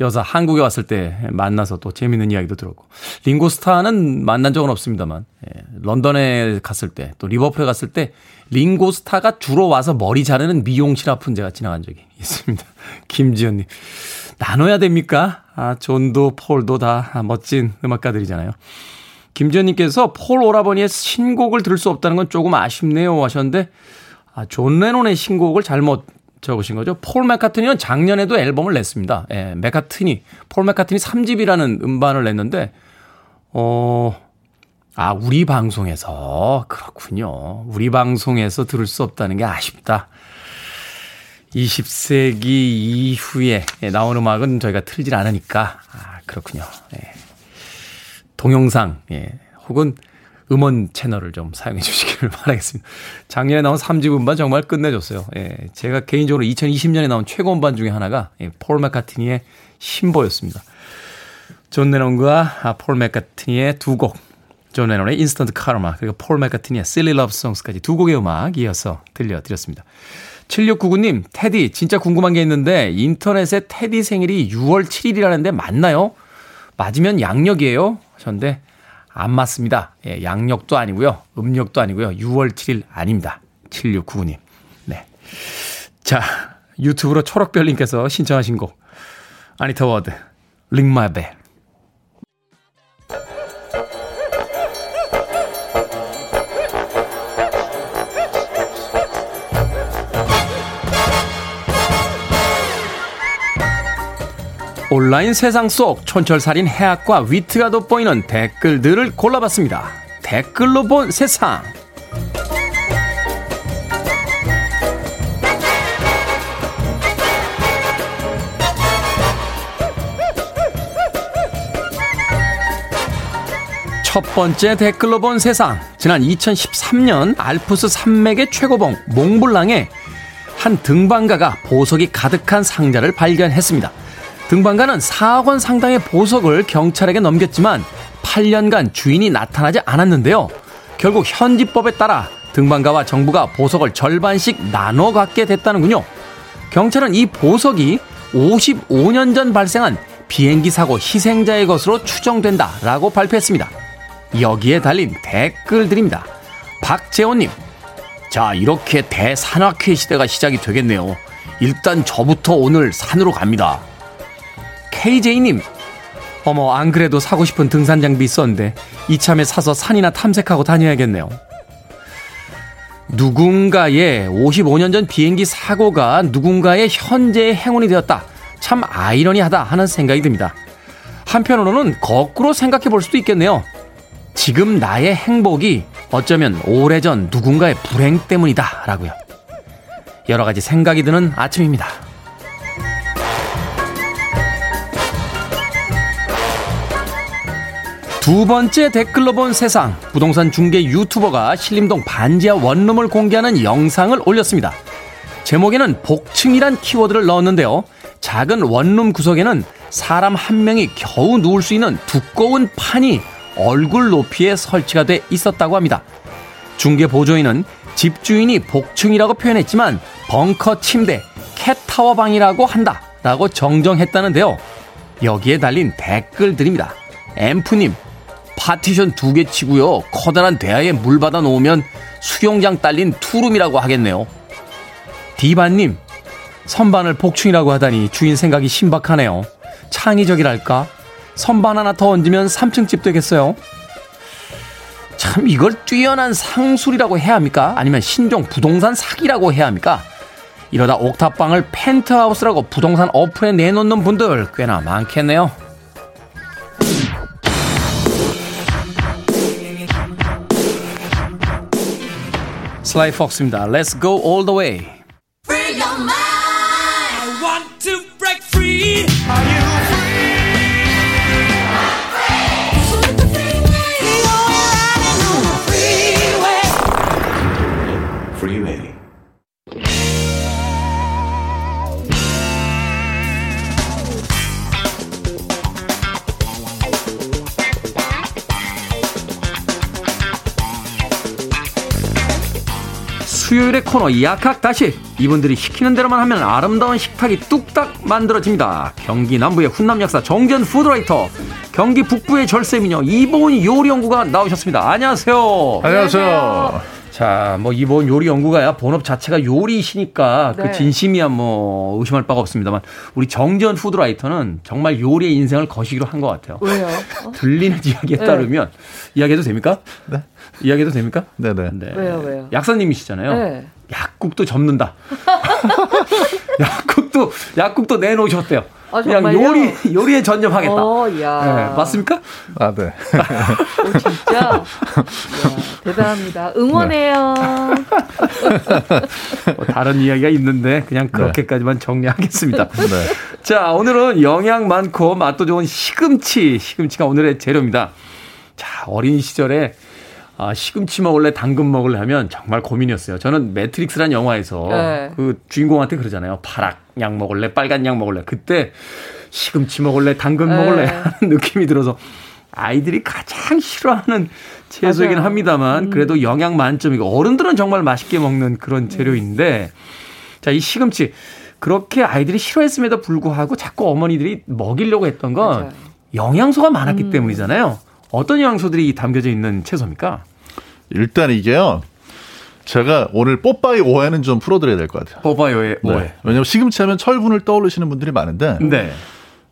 여사 한국에 왔을 때 만나서 또 재밌는 이야기도 들었고 링고스타는 만난 적은 없습니다만 예, 런던에 갔을 때 또 리버풀에 갔을 때 링고스타가 주로 와서 머리 자르는 미용실 앞은 제가 지나간 적이 있습니다. 김지연님 나눠야 됩니까? 아 존도 폴도 다 멋진 음악가들이잖아요. 김지연님께서 폴 오라버니의 신곡을 들을 수 없다는 건 조금 아쉽네요 하셨는데 아, 존 레논의 신곡을 잘못 적으신 거죠. 폴 맥카트니는 작년에도 앨범을 냈습니다. 예, 맥카트니, 폴 맥카트니 3집이라는 음반을 냈는데, 어, 아, 우리 방송에서, 그렇군요. 우리 방송에서 들을 수 없다는 게 아쉽다. 20세기 이후에 나온 음악은 저희가 틀질 않으니까, 아, 그렇군요. 예. 동영상, 예, 혹은 음원 채널을 좀 사용해 주시기를 바라겠습니다. 작년에 나온 3집 음반 정말 끝내줬어요. 예, 제가 개인적으로 2020년에 나온 최고 음반 중에 하나가 예, 폴 맥카트니의 신보였습니다. 존 레논과 아, 폴 맥카트니의 두 곡, 존 레논의 Instant Karma 그리고 폴 맥카트니의 Silly Love Songs까지 두 곡의 음악 이어서 들려드렸습니다. 7699님, 테디, 진짜 궁금한 게 있는데, 인터넷에 테디 생일이 6월 7일이라는데 맞나요? 맞으면 양력이에요? 하셨는데, 안 맞습니다. 예, 양력도 아니고요. 음력도 아니고요. 6월 7일 아닙니다. 7699님. 네. 자, 유튜브로 초록별님께서 신청하신 곡. 아니타 워드, Ring My Bell. 온라인 세상 속 촌철살인 해학과 위트가 돋보이는 댓글들을 골라봤습니다. 댓글로 본 세상. 첫 번째 댓글로 본 세상. 지난 2013년 알프스 산맥의 최고봉 몽블랑에 한 등반가가 보석이 가득한 상자를 발견했습니다. 등반가는 4억 원 상당의 보석을 경찰에게 넘겼지만 8년간 주인이 나타나지 않았는데요. 결국 현지법에 따라 등반가와 정부가 보석을 절반씩 나눠 갖게 됐다는군요. 경찰은 이 보석이 55년 전 발생한 비행기 사고 희생자의 것으로 추정된다라고 발표했습니다. 여기에 달린 댓글들입니다. 박재호님, 자, 이렇게 대산악회 시대가 시작이 되겠네요. 일단 저부터 오늘 산으로 갑니다. KJ님, 어머, 안 그래도 사고 싶은 등산 장비 있었는데, 이참에 사서 산이나 탐색하고 다녀야겠네요. 누군가의 55년 전 비행기 사고가 누군가의 현재의 행운이 되었다. 참 아이러니하다 하는 생각이 듭니다. 한편으로는 거꾸로 생각해 볼 수도 있겠네요. 지금 나의 행복이 어쩌면 오래전 누군가의 불행 때문이다. 라고요. 여러 가지 생각이 드는 아침입니다. 두 번째 댓글로 본 세상. 부동산 중개 유튜버가 신림동 반지하 원룸을 공개하는 영상을 올렸습니다. 제목에는 복층이란 키워드를 넣었는데요. 작은 원룸 구석에는 사람 한 명이 겨우 누울 수 있는 두꺼운 판이 얼굴 높이에 설치가 돼 있었다고 합니다. 중개 보조인은 집주인이 복층이라고 표현했지만 벙커 침대, 캣타워 방이라고 한다. 라고 정정했다는데요. 여기에 달린 댓글들입니다. 앰프님, 파티션 두 개 치고요. 커다란 대야에 물 받아 놓으면 수영장 딸린 투룸이라고 하겠네요. 디바님, 선반을 복층이라고 하다니 주인 생각이 신박하네요. 창의적이랄까? 선반 하나 더 얹으면 3층 집 되겠어요. 참 이걸 뛰어난 상술이라고 해야 합니까? 아니면 신종 부동산 사기라고 해야 합니까? 이러다 옥탑방을 펜트하우스라고 부동산 어플에 내놓는 분들 꽤나 많겠네요. 슬라이 폭스입니다. Let's go all the way. 수요일의 코너 약학다식 이분들이 시키는 대로만 하면 아름다운 식탁이 뚝딱 만들어집니다. 경기 남부의 훈남 약사 정재훈 food writer 경기 북부의 절세 미녀 이보은 요리 연구가 나오셨습니다. 안녕하세요. 안녕하세요. 자, 뭐 이보은 요리 연구가야 본업 자체가 요리이시니까 그 네. 진심이야 뭐 의심할 바가 없습니다만 우리 정재훈 food writer는 정말 요리에 인생을 거시기로 한 것 같아요. 왜요? 들리는 이야기에 네. 따르면 이야기해도 됩니까? 네. 이야기해도 됩니까? 네네. 네. 왜요, 왜요? 약사님이시잖아요. 네. 약국도 접는다. 약국도 약국도 내놓으셨대요. 아, 그냥? 요리 요리에 전념하겠다. 어, 야. 네, 맞습니까? 아, 네. 오, 진짜. 야, 대단합니다. 응원해요. 뭐 다른 이야기가 있는데 그냥 그렇게까지만 정리하겠습니다. 네. 자, 오늘은 영양 많고 맛도 좋은 시금치. 시금치가 오늘의 재료입니다. 자, 어린 시절에 아, 시금치 먹을래, 당근 먹을래 하면 정말 고민이었어요. 저는 매트릭스란 영화에서 네. 그 주인공한테 그러잖아요. 파락 양 먹을래, 빨간 양 먹을래. 그때 시금치 먹을래, 당근 네. 먹을래 하는 느낌이 들어서 아이들이 가장 싫어하는 채소이긴 맞아요. 음. 합니다만 그래도 영양 만점이고 어른들은 정말 맛있게 먹는 그런 재료인데 자, 이 시금치 그렇게 아이들이 싫어했음에도 불구하고 자꾸 어머니들이 먹이려고 했던 건 맞아요. 음. 영양소가 많았기 때문이잖아요. 어떤 영양소들이 담겨져 있는 채소입니까? 일단 이게요. 제가 오늘 뽀빠이 오해는 좀 풀어드려야 될 것 같아요. 네. 오해. 왜냐면 시금치 하면 철분을 떠올리시는 분들이 많은데 네.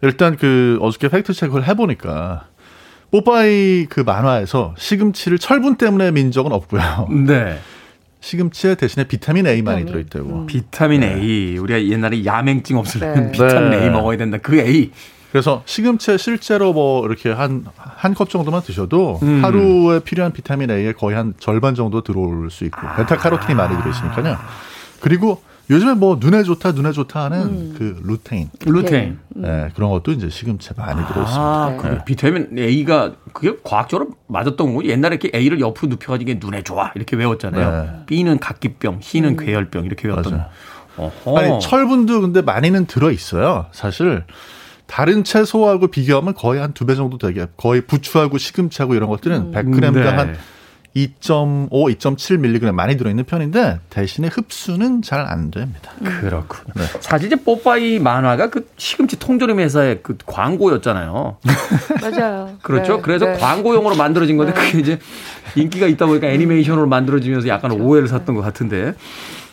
일단 그 어저께 팩트 체크를 해보니까 뽀빠이 그 만화에서 시금치를 철분 때문에 민 적은 없고요. 네. 시금치에 대신에 비타민 A만이 비타민. 들어있다고. 비타민 A. 우리가 옛날에 야맹증 없으려면 네. 비타민 네. A 먹어야 된다. 그 A. 그래서 시금치에 실제로 뭐 이렇게 한 한 컵 정도만 드셔도 음. 하루에 필요한 비타민 A의 거의 한 절반 정도 들어올 수 있고 베타카로틴이 많이 들어있으니까요. 그리고 요즘에 뭐 눈에 좋다 눈에 좋다 하는 음. 그 루테인, 루테인. 네, 그런 것도 이제 시금치에 많이 들어있습니다. 아, 그 네. 비타민 A가 그게 과학적으로 맞았던 거고 옛날에 이렇게 A를 옆으로 눕혀가지고 이게 눈에 좋아 이렇게 외웠잖아요. 네. B는 각기병, C는 괴혈병 이렇게 외웠던. 맞아요. 어허. 아니 철분도 근데 많이는 들어 있어요. 사실 다른 채소하고 비교하면 거의 한 두 배 정도 되게 거의 부추하고 시금치하고 이런 것들은 100g당 네. 한 2.5, 2.7mg 많이 들어있는 편인데 대신에 흡수는 잘 안 됩니다. 그렇군요. 네. 사실 이제 뽀빠이 만화가 그 시금치 통조림 회사의 그 광고였잖아요. 맞아요. 그렇죠. 네, 그래서 네. 광고용으로 만들어진 건데 그게 이제 인기가 있다 보니까 애니메이션으로 만들어지면서 약간 오해를 샀던 것 같은데.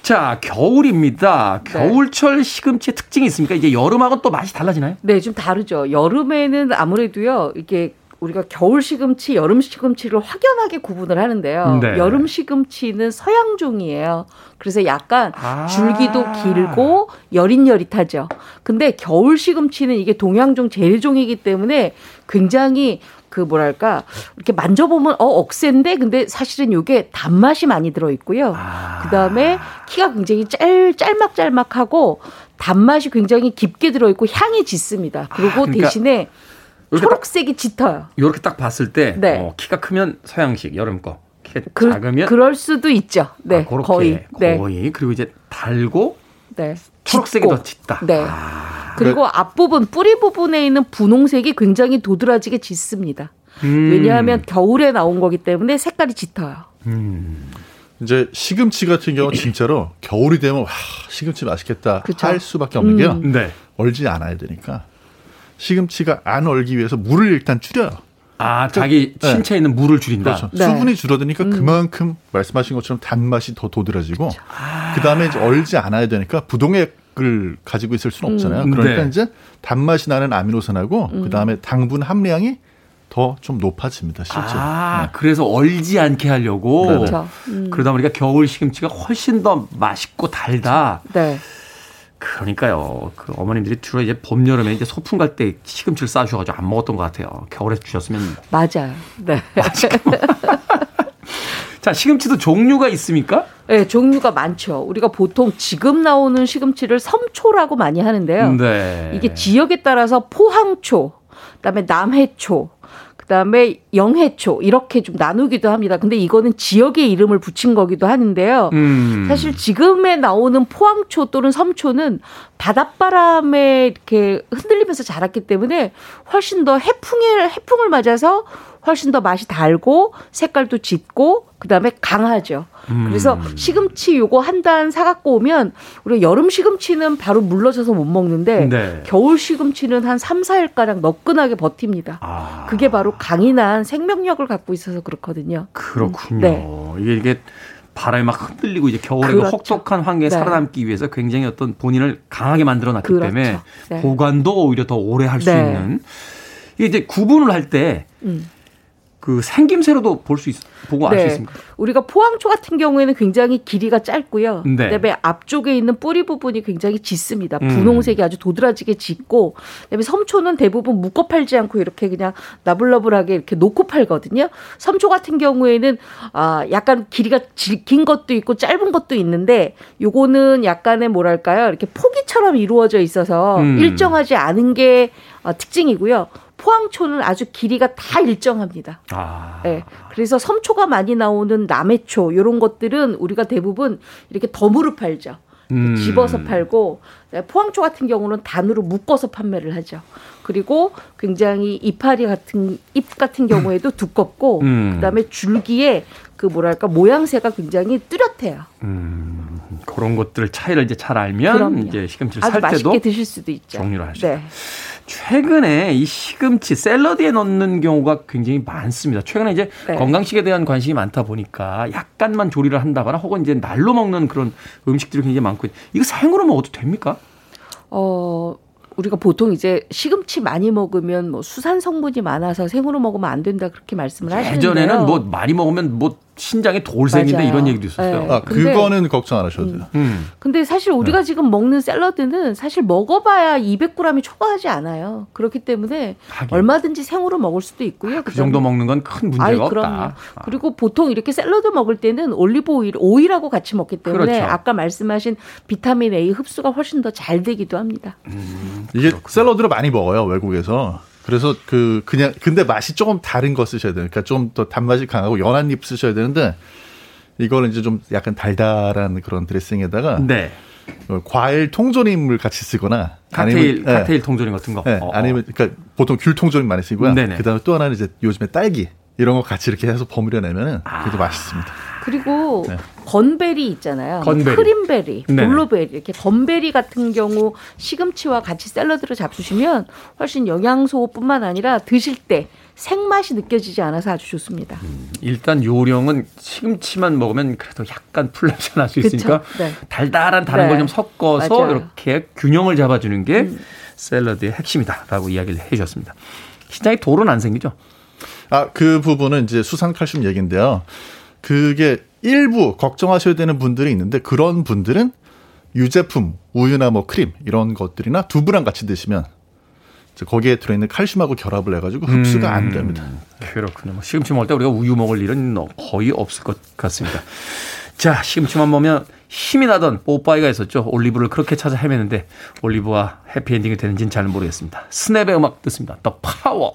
자, 겨울입니다. 네. 겨울철 시금치의 특징이 있습니까? 이제 여름하고는 또 맛이 달라지나요? 네, 좀 다르죠. 여름에는 아무래도요, 이게 우리가 겨울 시금치, 여름 시금치를 확연하게 구분을 하는데요. 네. 여름 시금치는 서양종이에요. 그래서 약간 아. 줄기도 길고 여릿여릿하죠. 근데 겨울 시금치는 이게 동양종 재래종이기 때문에 굉장히 그 뭐랄까 이렇게 만져보면 어 억센데 근데 사실은 이게 단맛이 많이 들어 있고요. 아. 그다음에 키가 굉장히 짤 짤막짤막하고 단맛이 굉장히 깊게 들어 있고 향이 짙습니다. 그리고 아, 그러니까 대신에 초록색이 짙어요. 이렇게 딱 봤을 때 네. 어, 키가 크면 서양식 여름 거, 키가 그, 작으면 그럴 수도 있죠. 네, 아, 거의. 네, 거의 그리고 이제 달고 네. 초록색이 짙고. 더 짙다. 네. 그리고 앞부분 뿌리 부분에 있는 분홍색이 굉장히 도드라지게 짙습니다. 음. 왜냐하면 겨울에 나온 거기 때문에 색깔이 짙어요. 이제 시금치 같은 경우 진짜로 겨울이 되면 와 시금치 맛있겠다 그쵸. 할 수밖에 없는 게요. 음. 네. 얼지 않아야 되니까 시금치가 안 얼기 위해서 물을 일단 줄여요. 아, 자기 네. 신체에 있는 물을 줄인다. 그렇죠. 네. 수분이 줄어드니까 그만큼 말씀하신 것처럼 단맛이 더 도드라지고 그 다음에 이제 얼지 않아야 되니까 부동액 을 가지고 있을 수는 없잖아요. 음. 그러니까 네. 이제 단맛이 나는 아미노산하고 그 다음에 당분 함량이 더 좀 높아집니다. 실제. 아, 네. 그래서 얼지 않게 하려고. 그렇죠. 음. 그러다 보니까 겨울 시금치가 훨씬 더 맛있고 달다. 네. 그러니까요. 그 어머님들이 주로 이제 봄, 여름에 이제 소풍 갈 때 시금치를 싸주셔가지고 안 먹었던 것 같아요. 겨울에 주셨으면. 맞아요. 네. 자, 시금치도 종류가 있습니까? 네, 종류가 많죠. 우리가 보통 지금 나오는 시금치를 섬초라고 많이 하는데요. 네. 이게 지역에 따라서 포항초, 그다음에 남해초, 그다음에 영해초 이렇게 좀 나누기도 합니다. 근데 이거는 지역의 이름을 붙인 거기도 하는데요. 음. 사실 지금에 나오는 포항초 또는 섬초는 바닷바람에 이렇게 흔들리면서 자랐기 때문에 훨씬 더 해풍에 해풍을 맞아서 훨씬 더 맛이 달고 색깔도 짙고 그다음에 강하죠. 그래서 시금치 요거 한 단 사갖고 오면 우리 여름 시금치는 바로 물러져서 못 먹는데 네. 겨울 시금치는 한 3, 4일 가량 너끈하게 버팁니다. 아. 그게 바로 강인한 생명력을 갖고 있어서 그렇거든요. 그렇군요. 네. 이게 이게 바람에 막 흔들리고 이제 겨울에 그 그렇죠. 혹독한 환경에 네. 살아남기 위해서 굉장히 어떤 본인을 강하게 만들어 놨기 그렇죠. 때문에 네. 보관도 오히려 더 오래 할수 네. 있는 이게 이제 구분을 할때 그 음. 생김새로도 볼 수 있, 보고 알수 네. 있습니까? 우리가 포항초 같은 경우에는 굉장히 길이가 짧고요. 네. 그다음에 앞쪽에 있는 뿌리 부분이 굉장히 짙습니다. 음. 분홍색이 아주 도드라지게 짙고, 그다음에 섬초는 대부분 묶어 팔지 않고 이렇게 그냥 나불나불하게 이렇게 놓고 팔거든요. 섬초 같은 경우에는 아 약간 길이가 지- 긴 것도 있고 짧은 것도 있는데, 요거는 약간의 뭐랄까요, 이렇게 포기처럼 이루어져 있어서 음. 일정하지 않은 게 어, 특징이고요. 포항초는 아주 길이가 다 일정합니다. 아. 네. 그래서 섬초가 많이 나오는 남해초 이런 것들은 우리가 대부분 이렇게 덤으로 팔죠. 음. 집어서 팔고 네, 포항초 같은 경우는 단으로 묶어서 판매를 하죠. 그리고 굉장히 이파리 같은 잎 같은 경우에도 두껍고 음. 그다음에 줄기에 그 뭐랄까 모양새가 굉장히 뚜렷해요. 음, 그런 것들 차이를 이제 잘 알면 그럼요. 이제 시금치를 살 맛있게 때도 드실 수도 있죠. 종류를 할수 네. 최근에 이 시금치 샐러드에 넣는 경우가 굉장히 많습니다. 최근에 이제 네. 건강식에 대한 관심이 많다 보니까 약간만 조리를 한다거나 혹은 이제 날로 먹는 그런 음식들이 굉장히 많고 이거 생으로 먹어도 됩니까? 어, 우리가 보통 이제 시금치 많이 먹으면 뭐 수산 성분이 많아서 생으로 먹으면 안 된다 그렇게 말씀을 하시는데요. 예전에는 뭐 많이 먹으면 뭐 신장에 돌생긴다 맞아요. 이런 얘기도 있었어요. 네. 아, 그거는 걱정 안 하셔도 돼요. 음. 근데 사실 우리가 네. 지금 먹는 샐러드는 사실 먹어봐야 200g이 초과하지 않아요. 그렇기 때문에 하긴. 얼마든지 생으로 먹을 수도 있고요. 그 정도 먹는 건 큰 문제가 아이, 없다. 그럼요. 아. 그리고 보통 이렇게 샐러드 먹을 때는 올리브 오일, 오일하고 같이 먹기 때문에 그렇죠. 아까 말씀하신 비타민 A 흡수가 훨씬 더 잘 되기도 합니다. 이게 샐러드를 많이 먹어요 외국에서. 그래서 그 그냥 근데 맛이 조금 다른 거 쓰셔야 돼요. 그러니까 좀 더 단맛이 강하고 연한 잎 쓰셔야 되는데 이거는 이제 좀 약간 달달한 그런 드레싱에다가 네. 어, 과일 통조림을 같이 쓰거나 칵테일 아니면, 예. 칵테일 통조림 같은 거. 네, 어. 아니면 그러니까 보통 귤 통조림 많이 쓰고요. 네네. 그다음에 또 하나는 이제 요즘에 딸기 이런 거 같이 이렇게 해서 버무려 내면은 아. 그게 맛있습니다. 그리고 네. 건베리 있잖아요. 건베리. 크림베리, 네네. 블루베리 이렇게 건베리 같은 경우 시금치와 같이 샐러드를 잡수시면 훨씬 영양소뿐만 아니라 드실 때 생맛이 느껴지지 않아서 아주 좋습니다. 일단 요령은 시금치만 먹으면 그래도 약간 풀냄새 날 수? 있으니까 네. 달달한 다른 네. 걸좀 섞어서 맞아요. 음. 이렇게 균형을 잡아주는 게 샐러드의 핵심이다라고 이야기를 해주셨습니다. 신장에 돌은 안 생기죠? 아, 그 부분은 이제 수산 칼슘 얘기인데요. 그게 일부 걱정하셔야 되는 분들이 있는데 그런 분들은 유제품, 우유나 뭐 크림 이런 것들이나 두부랑 같이 드시면 거기에 들어있는 칼슘하고 결합을 해가지고 흡수가 음. 안 됩니다. 그렇군요. 뭐 시금치 먹을 때 우리가 우유 먹을 일은 거의 없을 것 같습니다. 자, 시금치만 먹으면 힘이 나던 뽀빠이가 있었죠. 올리브를 그렇게 찾아 헤매는데 올리브와 해피엔딩이 되는지는 잘 모르겠습니다. 스냅의 음악 듣습니다. The Power.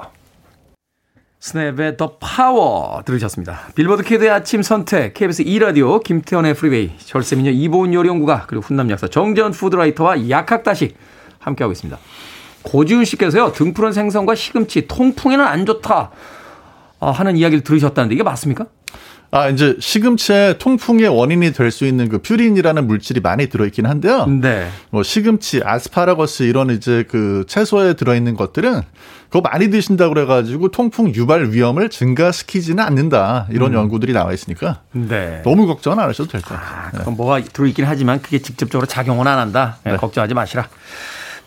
스냅의 The Power 들으셨습니다. 빌보드 kid의 아침 선택, KBS 2라디오, 김태훈의 프리웨이, 절세미녀 이보은 요리연구가, 그리고 훈남 약사 정재훈 food writer와 약학다식 함께하고 있습니다. 고지훈 씨께서요, 등푸른 생선과 시금치, 통풍에는 안 좋다. 아, 하는 이야기를 들으셨다는데 이게 맞습니까? 아, 이제 시금치의 통풍의 원인이 될 수 있는 그 퓨린이라는 물질이 많이 들어있긴 한데요. 네. 뭐 시금치, 아스파라거스 이런 이제 그 채소에 들어있는 것들은 그거 많이 드신다고 그래가지고 통풍 유발 위험을 증가시키지는 않는다. 이런 연구들이 나와 있으니까 네. 너무 걱정은 안 하셔도 될 것 같아요. 아, 그럼 뭐가 들어있긴 하지만 그게 직접적으로 작용은 안 한다. 네, 네. 걱정하지 마시라.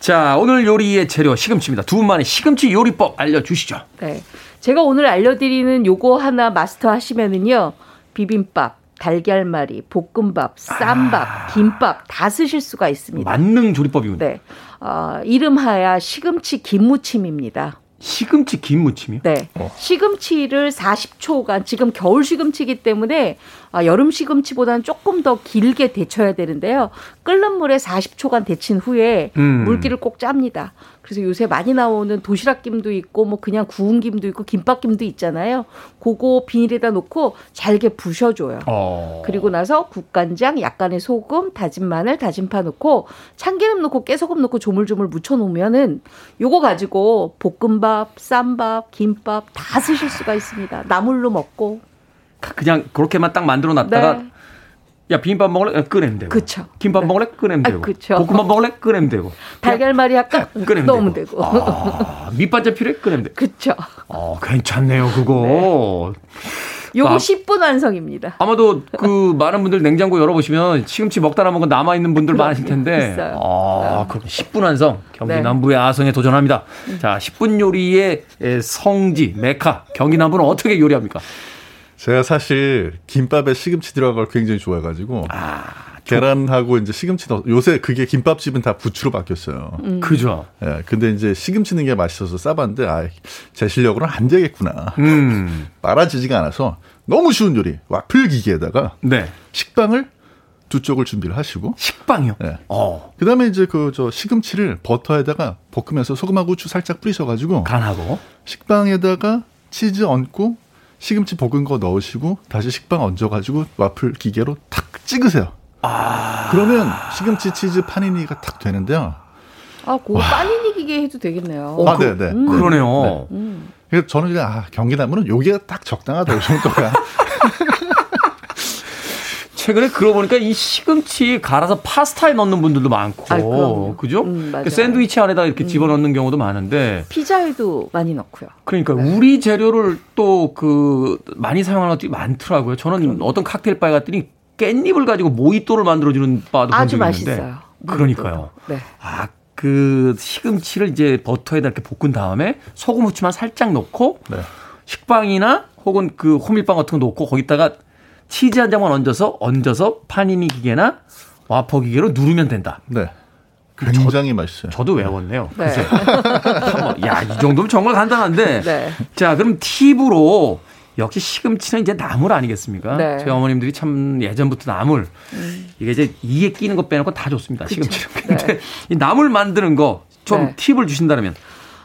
자, 오늘 요리의 재료 시금치입니다. 두 분만의 시금치 요리법 알려주시죠. 네. 제가 오늘 알려드리는 요거 하나 마스터 하시면은요. 비빔밥, 달걀말이, 볶음밥, 쌈밥, 김밥 다 쓰실 수가 있습니다. 만능 조리법이군요. 네. 어, 이름하야 시금치 김무침입니다. 시금치 김무침이요? 네. 시금치를 40초간 지금 겨울 시금치이기 때문에 아, 여름 시금치보다는 조금 더 길게 데쳐야 되는데요. 끓는 물에 40초간 데친 후에 음. 물기를 꼭 짭니다. 그래서 요새 많이 나오는 도시락김도 있고 뭐 그냥 구운 김도 있고 김밥김도 있잖아요. 그거 비닐에다 놓고 잘게 부셔줘요. 어. 그리고 나서 국간장, 약간의 소금, 다진 마늘, 다진 파 넣고 참기름 넣고 깨소금 넣고 조물조물 묻혀 놓으면은 요거 가지고 볶음밥, 쌈밥, 김밥 다 쓰실 수가 있습니다. 나물로 먹고. 그냥 그렇게만 딱 만들어 놨다가 네. 야 비빔밥 먹을래? 끓내면 되고. 그쵸. 김밥 먹을래? 끓내면 아, 되고. 그쵸. 볶음밥 먹을래? 끓내면 되고. 달걀말이 약간 끓내면 넣으면 되고. 아, 밑반찬 필요해? 끓내면 되고. 그쵸. 어, 괜찮네요, 그거. 요거 아. 10분 완성입니다. 아마도 그 많은 분들 냉장고 열어보시면 시금치 먹다 남은 거 남아있는 분들 많으실 텐데. 있어요. 네. 아, 그럼 10분 완성. 경기 네. 남부의 아성에 도전합니다. 자, 10분 요리의 에, 성지, 메카. 경기 남부는 어떻게 요리합니까? 제가 사실 김밥에 시금치 들어간 걸 굉장히 좋아해가지고 아, 계란하고 이제 시금치 넣 요새 그게 김밥집은 다 부추로 바뀌었어요. 음. 그죠. 예, 근데 이제 시금치 넣는 게 맛있어서 싸봤는데 아, 제 실력으로는 안 되겠구나. 음, 빨아지지가 않아서 너무 쉬운 요리. 와플 기계에다가 네. 식빵을 두 쪽을 준비를 하시고 식빵이요? 네. 어, 그다음에 이제 그 저 시금치를 버터에다가 볶으면서 소금하고 후추 살짝 뿌리셔가지고 간하고. 식빵에다가 치즈 얹고 시금치 볶은 거 넣으시고 다시 식빵 얹어가지고 와플 기계로 탁 찍으세요. 그러면 시금치 치즈 파니니가 탁 되는데요. 아, 그거 빠니니 기계 해도 되겠네요. 어, 아, 그- 네, 네. 음. 그러네요. 음. 그래서 저는 그냥 아, 경기나무는 요게 딱 적당하다 이 정도야. 최근에 그러고 보니까 이 시금치 갈아서 파스타에 넣는 분들도 많고. 아. 그죠? 음, 맞아요. 그 샌드위치 안에다 이렇게 집어넣는 경우도 많은데. 피자에도 많이 넣고요. 그러니까 네. 우리 재료를 또 그 많이 사용하는 것들이 많더라고요. 저는 어떤 칵테일 바에 갔더니 깻잎을 가지고 모히또를 만들어주는 바도 본 아주 적이 있는데. 맛있어요. 그러니까요. 네. 아, 그 시금치를 이제 버터에다 이렇게 볶은 다음에 소금 후추만 살짝 넣고 네. 식빵이나 혹은 그 호밀빵 같은 거 넣고 거기다가 치즈 한 장만 얹어서 얹어서 파니니 기계나 와퍼 기계로 누르면 된다. 네. 굉장히 맛있어요. 저도 외웠네요. 네. 한번 야, 이 정도면 정말 간단한데. 네. 자, 그럼 팁으로 역시 시금치는 이제 나물 아니겠습니까? 네. 음. 저희 어머님들이 참 예전부터 나물 이게 이제 이에 끼는 거 빼놓고 다 좋습니다. 시금치는. 근데 이 나물 만드는 거좀 네. 팁을 주신다면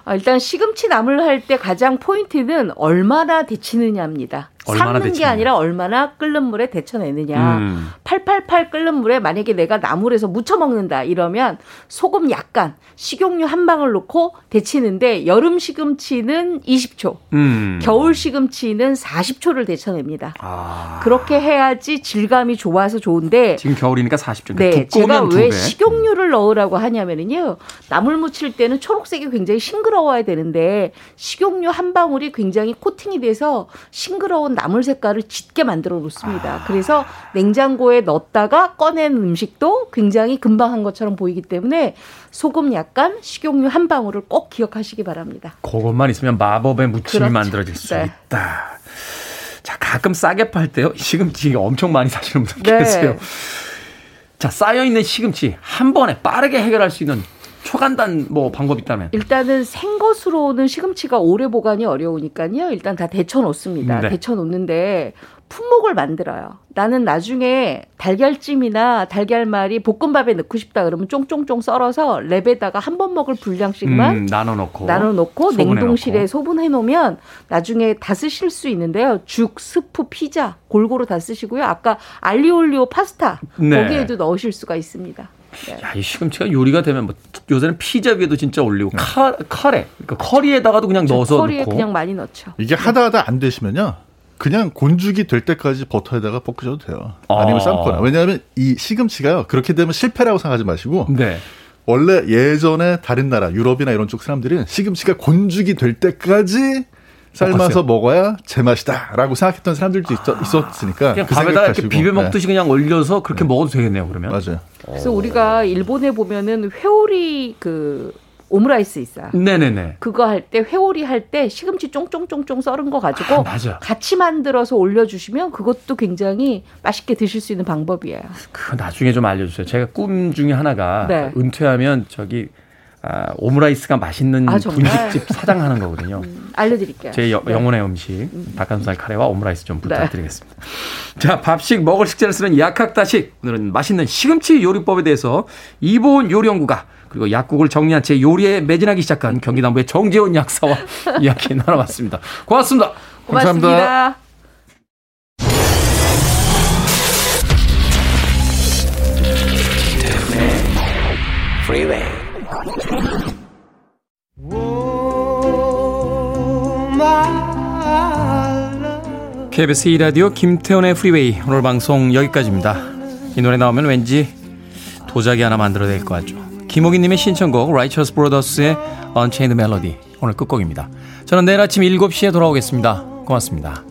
아, 일단 시금치 나물 할 때 가장 포인트는 얼마나 데치느냐입니다. 삶는 게. 아니라 얼마나 끓는 물에 데쳐내느냐. 음. 팔팔팔 끓는 물에 만약에 내가 나물에서 무쳐 먹는다 이러면 소금 약간, 식용유 한 방울 넣고 데치는데 여름 시금치는 20초, 음. 겨울 시금치는 40초를 데쳐냅니다. 아. 그렇게 해야지 질감이 좋아서 좋은데 지금 겨울이니까 40점. 네, 제가 두꺼우면 두왜 배. 식용유를 넣으라고 하냐면은요, 나물 무칠 때는 초록색이 굉장히 싱그러워야 되는데, 식용유 한 방울이 굉장히 코팅이 돼서 싱그러운 나물 색깔을 짙게 만들어 놓습니다. 아. 그래서 냉장고에 넣었다가 꺼낸 음식도 굉장히 금방 한 것처럼 보이기 때문에 소금 약간, 식용유 한 방울을 꼭 기억하시기 바랍니다. 그것만 있으면 마법의 무침이 그렇죠. 만들어질 수 네. 있다. 자, 가끔 싸게 팔 때요. 시금치 엄청 많이 사시는 분들 네. 계세요. 자, 쌓여있는 시금치 한 번에 빠르게 해결할 수 있는 초간단 뭐 방법 있다면. 일단은 생것으로는 시금치가 오래 보관이 어려우니까요. 일단 다 데쳐 놓습니다. 네. 데쳐 놓는데 품목을 만들어요. 나는 나중에 달걀찜이나 달걀말이 볶음밥에 넣고 싶다 그러면 쫑쫑쫑 썰어서 랩에다가 한 번 먹을 분량씩만 음, 나눠 놓고. 나눠 놓고 냉동실에. 소분해 놓으면 나중에 다 쓰실 수 있는데요. 죽, 스프, 피자 골고루 다 쓰시고요. 아까 알리올리오 파스타 네. 거기에도 넣으실 수가 있습니다. 네. 야, 이 시금치가 요리가 되면 뭐 요새는 피자 위에도 진짜 올리고 네. 카, 카레, 그러니까 커리에다가도 그냥 넣어서 커리에 넣고. 그냥 많이 넣죠. 이게 하다 하다 안 되시면요. 그냥 곤죽이 될 때까지 버터에다가 볶으셔도 돼요. 아 니면 아. 삶거나. 왜냐하면 이 시금치가요. 그렇게 되면 실패라고 생각하지 마시고 네. 원래 예전에 다른 나라 유럽이나 이런 쪽 사람들은 시금치가 곤죽이 될 때까지 삶아서 볶았어요. 먹어야 제맛이다라고 생각했던 사람들도 있, 있었으니까 그냥 그 밥에다 이렇게. 비벼 네. 먹듯이 그냥 올려서 그렇게 먹어도 되겠네요, 그러면. 맞아요. 그래서 우리가 일본에 보면은 회오리 그 오므라이스 있어요. 네네네. 그거 할 때 회오리 할 때 시금치 쫑쫑쫑쫑 썰은 거 가지고 아, 맞아. 같이 만들어서 올려주시면 그것도 굉장히 맛있게 드실 수 있는 방법이에요. 그 나중에 좀 알려주세요. 제가 꿈 중에 하나가 네. 은퇴하면 저기 아, 오므라이스가 맛있는 아? 분식집 사장 하는 거거든요. 알려드릴게요. 제 여- 네. 영혼의 음식 닭가슴살 카레와 오므라이스 좀 부탁드리겠습니다. 자, 밥식 먹을 식자를 쓰는 약학다식. 오늘은 맛있는 시금치 요리법에 대해서 이보은 요리연구가 그리고 약국을 정리한 채 요리에 매진하기 시작한 경기남부의 정재훈 약사와 이야기 나눠봤습니다. 고맙습니다. 고맙습니다. Freeway. KBS 2라디오 김태훈의 프리웨이 오늘 방송 여기까지입니다. 이 노래 나오면 왠지 도자기 하나 만들어야 될 것 같죠. 김호기님의 신청곡 Righteous Brothers의 Unchained Melody 오늘 끝곡입니다. 저는 내일 아침 7시에 돌아오겠습니다. 고맙습니다.